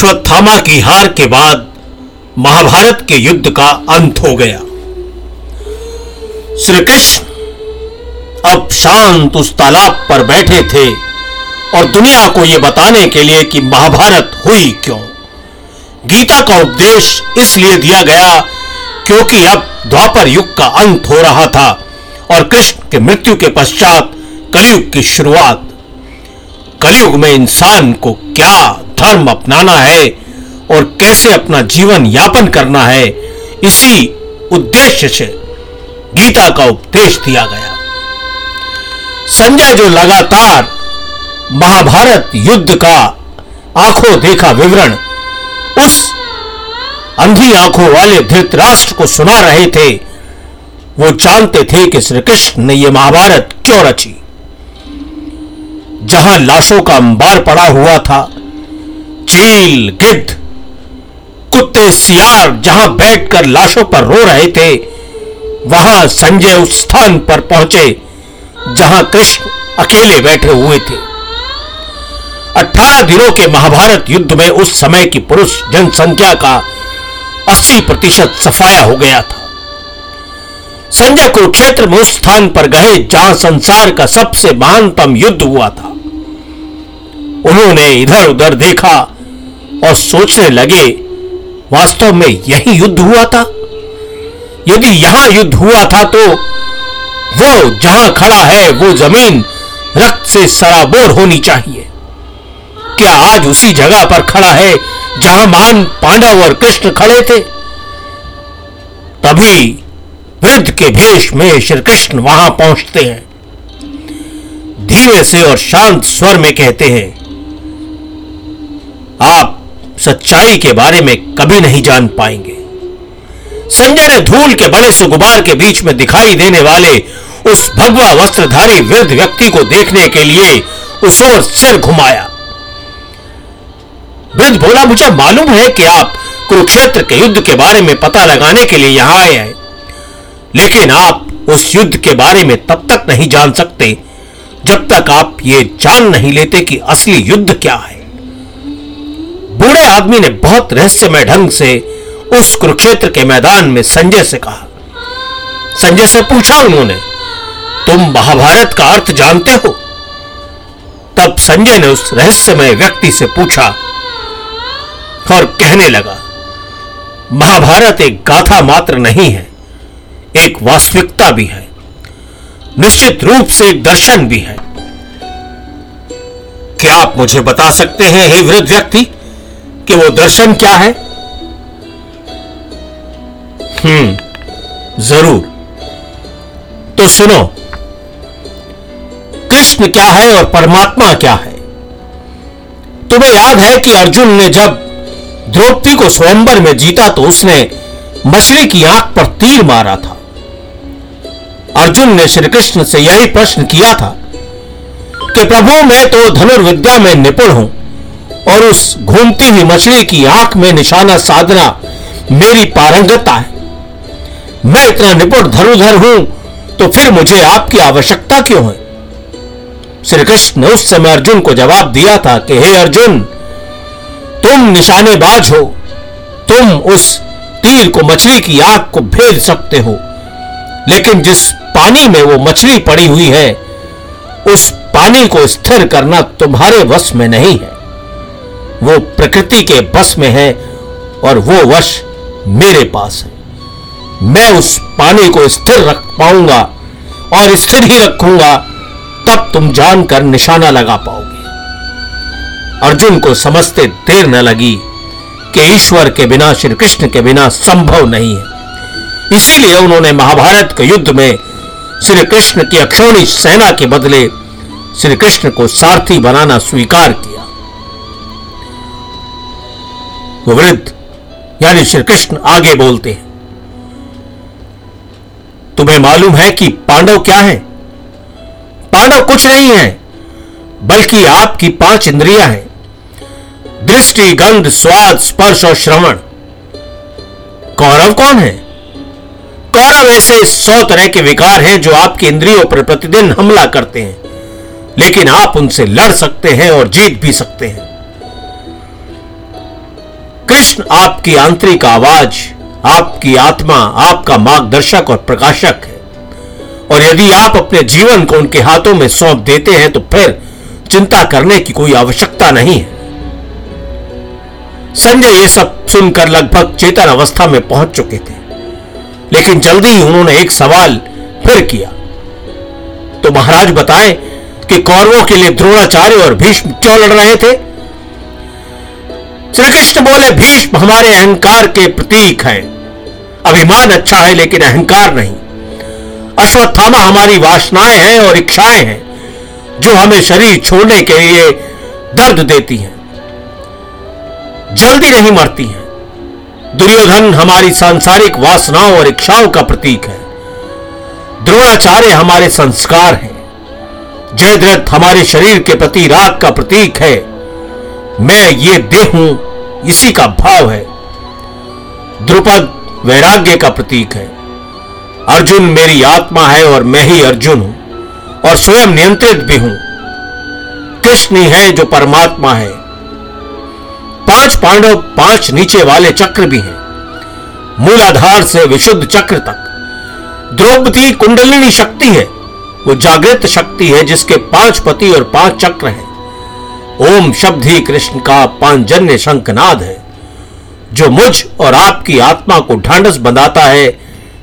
अश्वत्थामा की हार के बाद महाभारत के युद्ध का अंत हो गया। श्री कृष्ण अब शांत उस तालाब पर बैठे थे और दुनिया को यह बताने के लिए कि महाभारत हुई क्यों। गीता का उपदेश इसलिए दिया गया क्योंकि अब द्वापर युग का अंत हो रहा था और कृष्ण के मृत्यु के पश्चात कलयुग की शुरुआत। कलयुग में इंसान को क्या धर्म अपनाना है और कैसे अपना जीवन यापन करना है, इसी उद्देश्य से गीता का उपदेश दिया गया। संजय जो लगातार महाभारत युद्ध का आँखों देखा विवरण, उस अंधी आँखों वाले धृतराष्ट्र को सुना रहे थे, वो जानते थे कि श्री कृष्ण ने यह महाभारत क्यों रची। जहाँ लाशों का अंबार पड़ा हुआ था चील, गिद्ध, कुत्ते, सियार जहाँ बैठकर लाशों पर रो रहे थे, वहाँ संजय उस स्थान पर पहुँचे, जहाँ कृष्ण अकेले बैठे हुए थे। अठारह दिनों के महाभारत युद्ध में उस समय की पुरुष जनसंख्या का 80 प्रतिशत सफाया हो गया था। संजय कुरुक्षेत्र में उस स्थान पर गए, जहाँ संसार का सबसे महानतम युद्ध हुआ था। उन्होंने इधर उधर देखा और सोचने लगे, वास्तव में यही युद्ध हुआ था। यदि यहाँ युद्ध हुआ था तो वो जहाँ खड़ा है, वो ज़मीन रक्त से सराबोर होनी चाहिए। क्या आज उसी जगह पर खड़ा है, जहाँ मान पांडव और कृष्ण खड़े थे? तभी वृद्ध के भेष में श्री कृष्ण वहाँ पहुँचते हैं। धीरे से और शांत स्वर में कहते हैं, आप सच्चाई के बारे में कभी नहीं जान पाएँगे। संजय ने धूल के बड़े से गुबार के बीच में दिखाई देने वाले उस भगवा वस्त्रधारी वृद्ध व्यक्ति को देखने के लिए उस ओर सिर घुमाया। वृद्ध बोला, मुझे मालूम है कि आप कुरुक्षेत्र के युद्ध के बारे में पता लगाने के लिए यहाँ आए हैं, लेकिन आप उस युद्ध के बारे में तब तक नहीं जान सकते जब तक आप ये जान नहीं लेते कि असली युद्ध क्या है। बूढ़े आदमी ने बहुत रहस्यमय ढंग से उस कुरुक्षेत्र के मैदान में संजय से कहा। संजय से पूछा उन्होंने, तुम महाभारत का अर्थ जानते हो? तब संजय ने उस रहस्यमय व्यक्ति से पूछा और कहने लगा, महाभारत एक गाथा मात्र नहीं है, एक वास्तविकता भी है, निश्चित रूप से एक दर्शन भी है। क्या आप मुझे बता सकते हैं, हे वृद्ध व्यक्ति कि वो दर्शन क्या है? हम्म ज़रूर। तो सुनो, कृष्ण क्या है और परमात्मा क्या है? तुम्हें याद है कि अर्जुन ने जब द्रौपदी को स्वयंवर में जीता तो उसने मछली की आँख पर तीर मारा था। अर्जुन ने श्री कृष्ण से यही प्रश्न किया था कि प्रभु, मैं तो धनुर्विद्या में निपुण हूँ। और उस घूमती हुई मछली की आँख में निशाना साधना मेरी पारंगता है। मैं इतना निपुण धनुधर हूँ तो फिर मुझे आपकी आवश्यकता क्यों है? श्री कृष्ण ने उस समय अर्जुन को जवाब दिया था कि, हे अर्जुन, तुम निशानेबाज हो। तुम उस तीर को मछली की आँख को भेज सकते हो, लेकिन जिस पानी में वो मछली पड़ी हुई है, उस पानी को स्थिर करना तुम्हारे वश में नहीं है। वो प्रकृति के बस में है और वो वश मेरे पास है। मैं उस पानी को स्थिर रख पाऊँगा और स्थिर ही रखूँगा, तब तुम जानकर निशाना लगा पाओगे। अर्जुन को समझते देर न लगी कि ईश्वर के बिना, श्री कृष्ण के बिना संभव नहीं है। इसीलिए उन्होंने महाभारत के युद्ध में श्री कृष्ण की अक्षौणी सेना के बदले श्री कृष्ण को सारथी बनाना स्वीकार किया। वृद्ध, यानी श्री कृष्ण आगे बोलते हैं, तुम्हें मालूम है कि पांडव क्या है? पांडव कुछ नहीं है, बल्कि आपकी पाँच इंद्रियाँ हैं, दृष्टि, गंध, स्वाद, स्पर्श और श्रवण। कौरव कौन है? कौरव ऐसे सौ तरह के विकार हैं जो आपकी इंद्रियों पर प्रतिदिन हमला करते हैं, लेकिन आप उनसे लड़ सकते हैं और जीत भी सकते हैं। कृष्ण आपकी आंतरिक आवाज़, आपकी आत्मा, आपका मार्गदर्शक और प्रकाशक है। और यदि आप अपने जीवन को उनके हाथों में सौंप देते हैं तो फिर चिंता करने की कोई आवश्यकता नहीं है। संजय ये सब सुनकर लगभग चेतन अवस्था में पहुँच चुके थे। लेकिन जल्दी ही उन्होंने एक सवाल फिर किया। तो महाराज बताएँ कि कौरवों के लिए द्रोणाचार्य और भीष्म क्यों लड़ रहे थे? श्री कृष्ण बोले, भीष्म हमारे अहंकार के प्रतीक हैं। अभिमान अच्छा है, लेकिन अहंकार नहीं। अश्वत्थामा हमारी वासनाएँ हैं और इच्छाएँ हैं, जो हमें शरीर छोड़ने के लिए दर्द देती हैं। जल्दी नहीं मरती हैं। दुर्योधन हमारी सांसारिक वासनाओं और इच्छाओं का प्रतीक है। द्रोणाचार्य हमारे संस्कार हैं। जयद्रथ हमारे शरीर के प्रति राग का प्रतीक है। मैं ये देह हूँ, इसी का भाव है। द्रुपद वैराग्य का प्रतीक है। अर्जुन मेरी आत्मा है और मैं ही अर्जुन हूँ, और स्वयं नियंत्रित भी हूँ। कृष्ण ही है जो परमात्मा है। पाँच पांडव, पाँच नीचे वाले चक्र भी हैं। मूल आधार से विशुद्ध चक्र तक। द्रौपदी कुंडलिनी शक्ति है, वो जागृत शक्ति है जिसके पाँच पति और पाँच चक्र हैं। ओम शब्द ही कृष्ण का पांचजन्य शंखनाद है, जो मुझ और आपकी आत्मा को ढांडस बंधाता है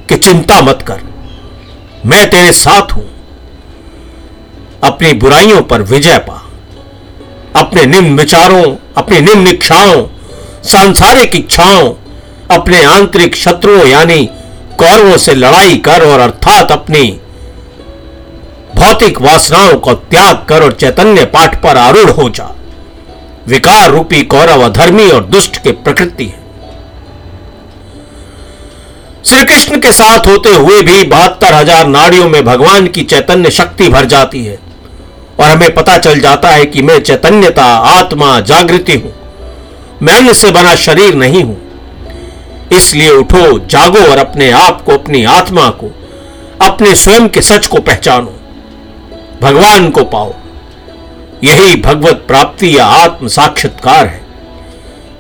कि चिंता मत कर। मैं तेरे साथ हूँ। अपनी बुराइयों पर विजय पा। अपने निम्न विचारों, अपनी निम्न इच्छाओं, सांसारिक इच्छाओं, अपने आंतरिक शत्रुओं यानी कौरवों से लड़ाई कर और अर्थात अपनी भौतिक वासनाओं को त्याग कर और चैतन्य पाठ पर आरूढ़ हो जा। विकार रूपी कौरव अधर्मी और दुष्ट के प्रकृति है। श्री कृष्ण के साथ होते हुए भी बहत्तर हज़ार नाड़ियों में भगवान की चैतन्य शक्ति भर जाती है और हमें पता चल जाता है कि मैं चैतन्यता, आत्मा, जागृति हूँ। मैं अन्न से बना शरीर नहीं हूँ। इसलिए उठो, जागो और अपने आप को, अपनी आत्मा को, अपने स्वयं के सच को पहचानो। भगवान को पाओ। यही भगवत प्राप्ति या आत्म साक्षात्कार है।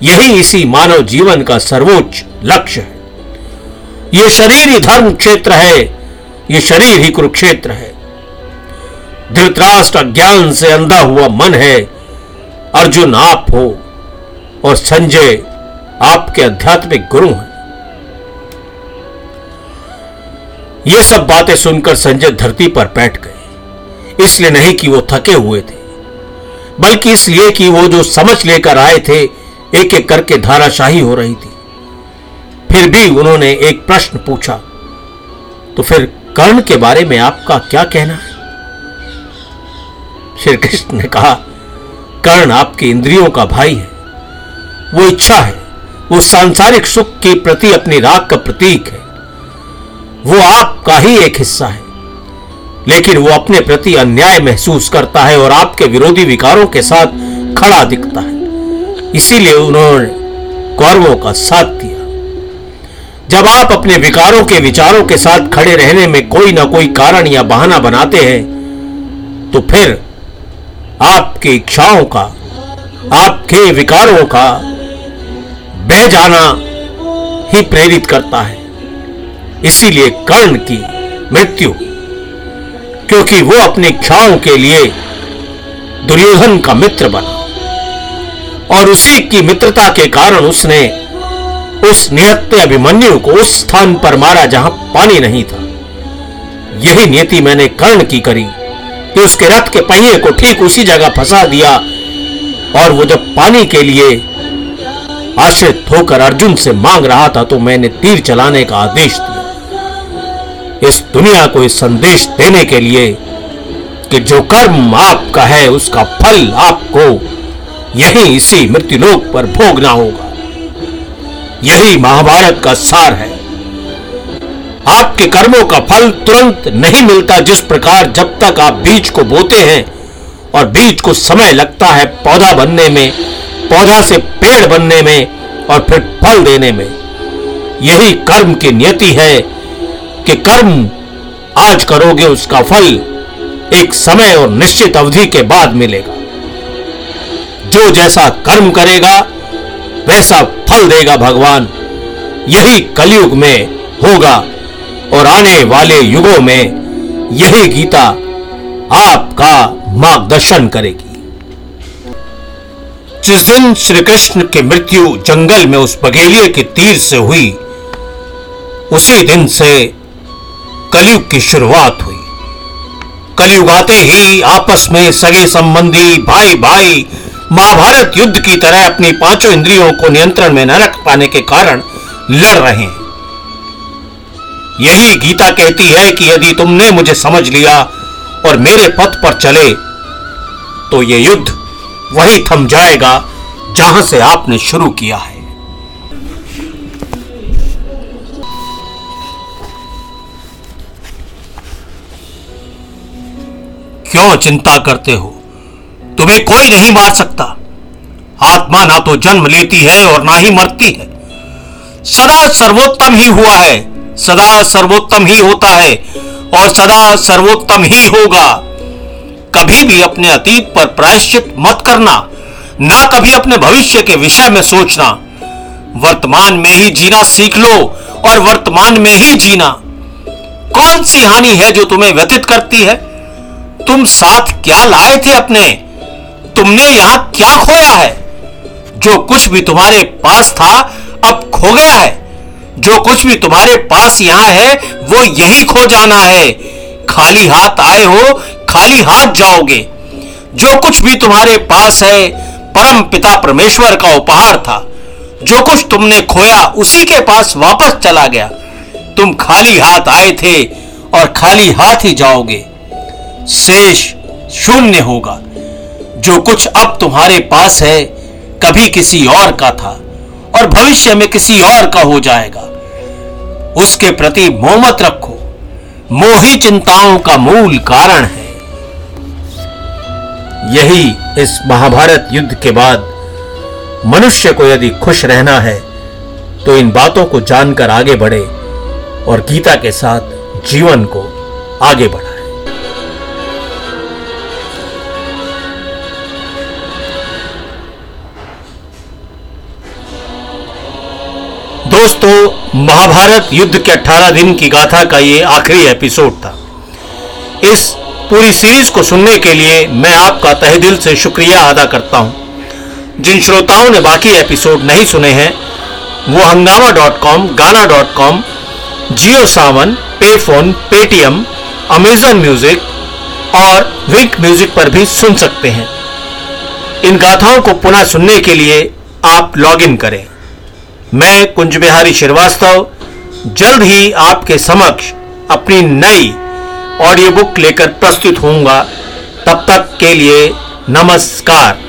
यही इसी मानव जीवन का सर्वोच्च लक्ष्य है। यह शरीर ही धर्म क्षेत्र है यह शरीर ही कुरुक्षेत्र है। धृतराष्ट्र ज्ञान से अंधा हुआ मन है, अर्जुन आप हो और संजय आपके आध्यात्मिक गुरु हैं। ये सब बातें सुनकर संजय धरती पर बैठ गए। इसलिए नहीं कि वो थके हुए थे, बल्कि इसलिए कि वो जो समझ लेकर आए थे एक एक करके धाराशाही हो रही थी। फिर भी उन्होंने एक प्रश्न पूछा तो फिर कर्ण के बारे में आपका क्या कहना है? श्री कृष्ण ने कहा, कर्ण आपके इंद्रियों का भाई है। वो इच्छा है, वो सांसारिक सुख के प्रति अपनी राग का प्रतीक है। वो आपका ही एक हिस्सा है। लेकिन वो अपने प्रति अन्याय महसूस करता है और आपके विरोधी विकारों के साथ खड़ा दिखता है। इसीलिए उन्होंने कौरवों का साथ दिया। जब आप अपने विकारों के विचारों के साथ खड़े रहने में कोई ना कोई कारण या बहाना बनाते हैं तो फिर आपकी इच्छाओं का, आपके विकारों का बह जाना ही प्रेरित करता है। इसीलिए कर्ण की मृत्यु क्योंकि वो अपने इच्छाओं के लिए दुर्योधन का मित्र बना। और उसी की मित्रता के कारण उसने उस निहत्ते अभिमन्यु को उस स्थान पर मारा जहाँ पानी नहीं था। यही नियति मैंने कर्ण की करी कि उसके रथ के पहिए को ठीक उसी जगह फंसा दिया और वो जब पानी के लिए आश्रित होकर अर्जुन से मांग रहा था तो मैंने तीर चलाने का आदेश दिया। इस दुनिया को इस संदेश देने के लिए कि जो कर्म आपका है, उसका फल आपको यही इसी मृत्युलोक पर भोगना होगा। यही महाभारत का सार है। आपके कर्मों का फल तुरंत नहीं मिलता जिस प्रकार जब तक आप बीज को बोते हैं और बीज को समय लगता है पौधा बनने में, पौधा से पेड़ बनने में और फिर फल देने में। यही कर्म की नियति है कि कर्म आज करोगे उसका फल एक समय और निश्चित अवधि के बाद मिलेगा। जो जैसा कर्म करेगा, वैसा फल देगा भगवान। यही कलयुग में होगा और आने वाले युगों में यही गीता आपका मार्गदर्शन करेगी। जिस दिन श्री कृष्ण की मृत्यु जंगल में उस बघेलिए के तीर से हुई, उसी दिन से कलयुग की शुरुआत हुई। कलयुग आते ही आपस में सगे संबंधी भाई भाई महाभारत युद्ध की तरह अपनी पाँचों इंद्रियों को नियंत्रण में न रख पाने के कारण लड़ रहे हैं। यही गीता कहती है कि यदि तुमने मुझे समझ लिया और मेरे पथ पर चले तो यह युद्ध वही थम जाएगा जहाँ से आपने शुरू किया है। क्यों चिंता करते हो? तुम्हें कोई नहीं मार सकता। आत्मा ना तो जन्म लेती है और ना ही मरती है। सदा सर्वोत्तम ही हुआ है, सदा सर्वोत्तम ही होता है और सदा सर्वोत्तम ही होगा। कभी भी अपने अतीत पर प्रायश्चित मत करना, ना कभी अपने भविष्य के विषय में सोचना। वर्तमान में ही जीना सीख लो और वर्तमान में ही जीना। कौन सी हानि है जो तुम्हें व्यतीत करती है? तुम साथ क्या लाए थे अपने? तुमने यहाँ क्या खोया है? जो कुछ भी तुम्हारे पास था, अब खो गया है। जो कुछ भी तुम्हारे पास यहाँ है, वो यही खो जाना है। खाली हाथ आए हो, खाली हाथ जाओगे। जो कुछ भी तुम्हारे पास है, परम पिता परमेश्वर का उपहार था। जो कुछ तुमने खोया, उसी के पास वापस चला गया। तुम खाली हाथ आए थे और खाली हाथ ही जाओगे। शेष शून्य होगा। जो कुछ अब तुम्हारे पास है, कभी किसी और का था और भविष्य में किसी और का हो जाएगा। उसके प्रति मोह मत रखो। मोही चिंताओं का मूल कारण है। यही इस महाभारत युद्ध के बाद मनुष्य को यदि खुश रहना है तो इन बातों को जानकर आगे बढ़े और गीता के साथ जीवन को आगे बढ़ाए। दोस्तों, महाभारत युद्ध के 18 दिन की गाथा का ये आखिरी एपिसोड था। इस पूरी सीरीज़ को सुनने के लिए मैं आपका तहे दिल से शुक्रिया अदा करता हूँ। जिन श्रोताओं ने बाकी एपिसोड नहीं सुने हैं, वो Hungama dot com, Gaana dot com, Jio Saavn पे फ़ोन पेटीएम, अमेजन म्यूज़िक और विंक म्यूज़िक पर भी सुन सकते हैं। इन गाथाओं को पुनः सुनने के लिए आप लॉग इन करें। मैं कुंज बिहारी श्रीवास्तव जल्द ही आपके समक्ष अपनी नई ऑडियो बुक लेकर प्रस्तुत होऊँगा। तब तक के लिए नमस्कार।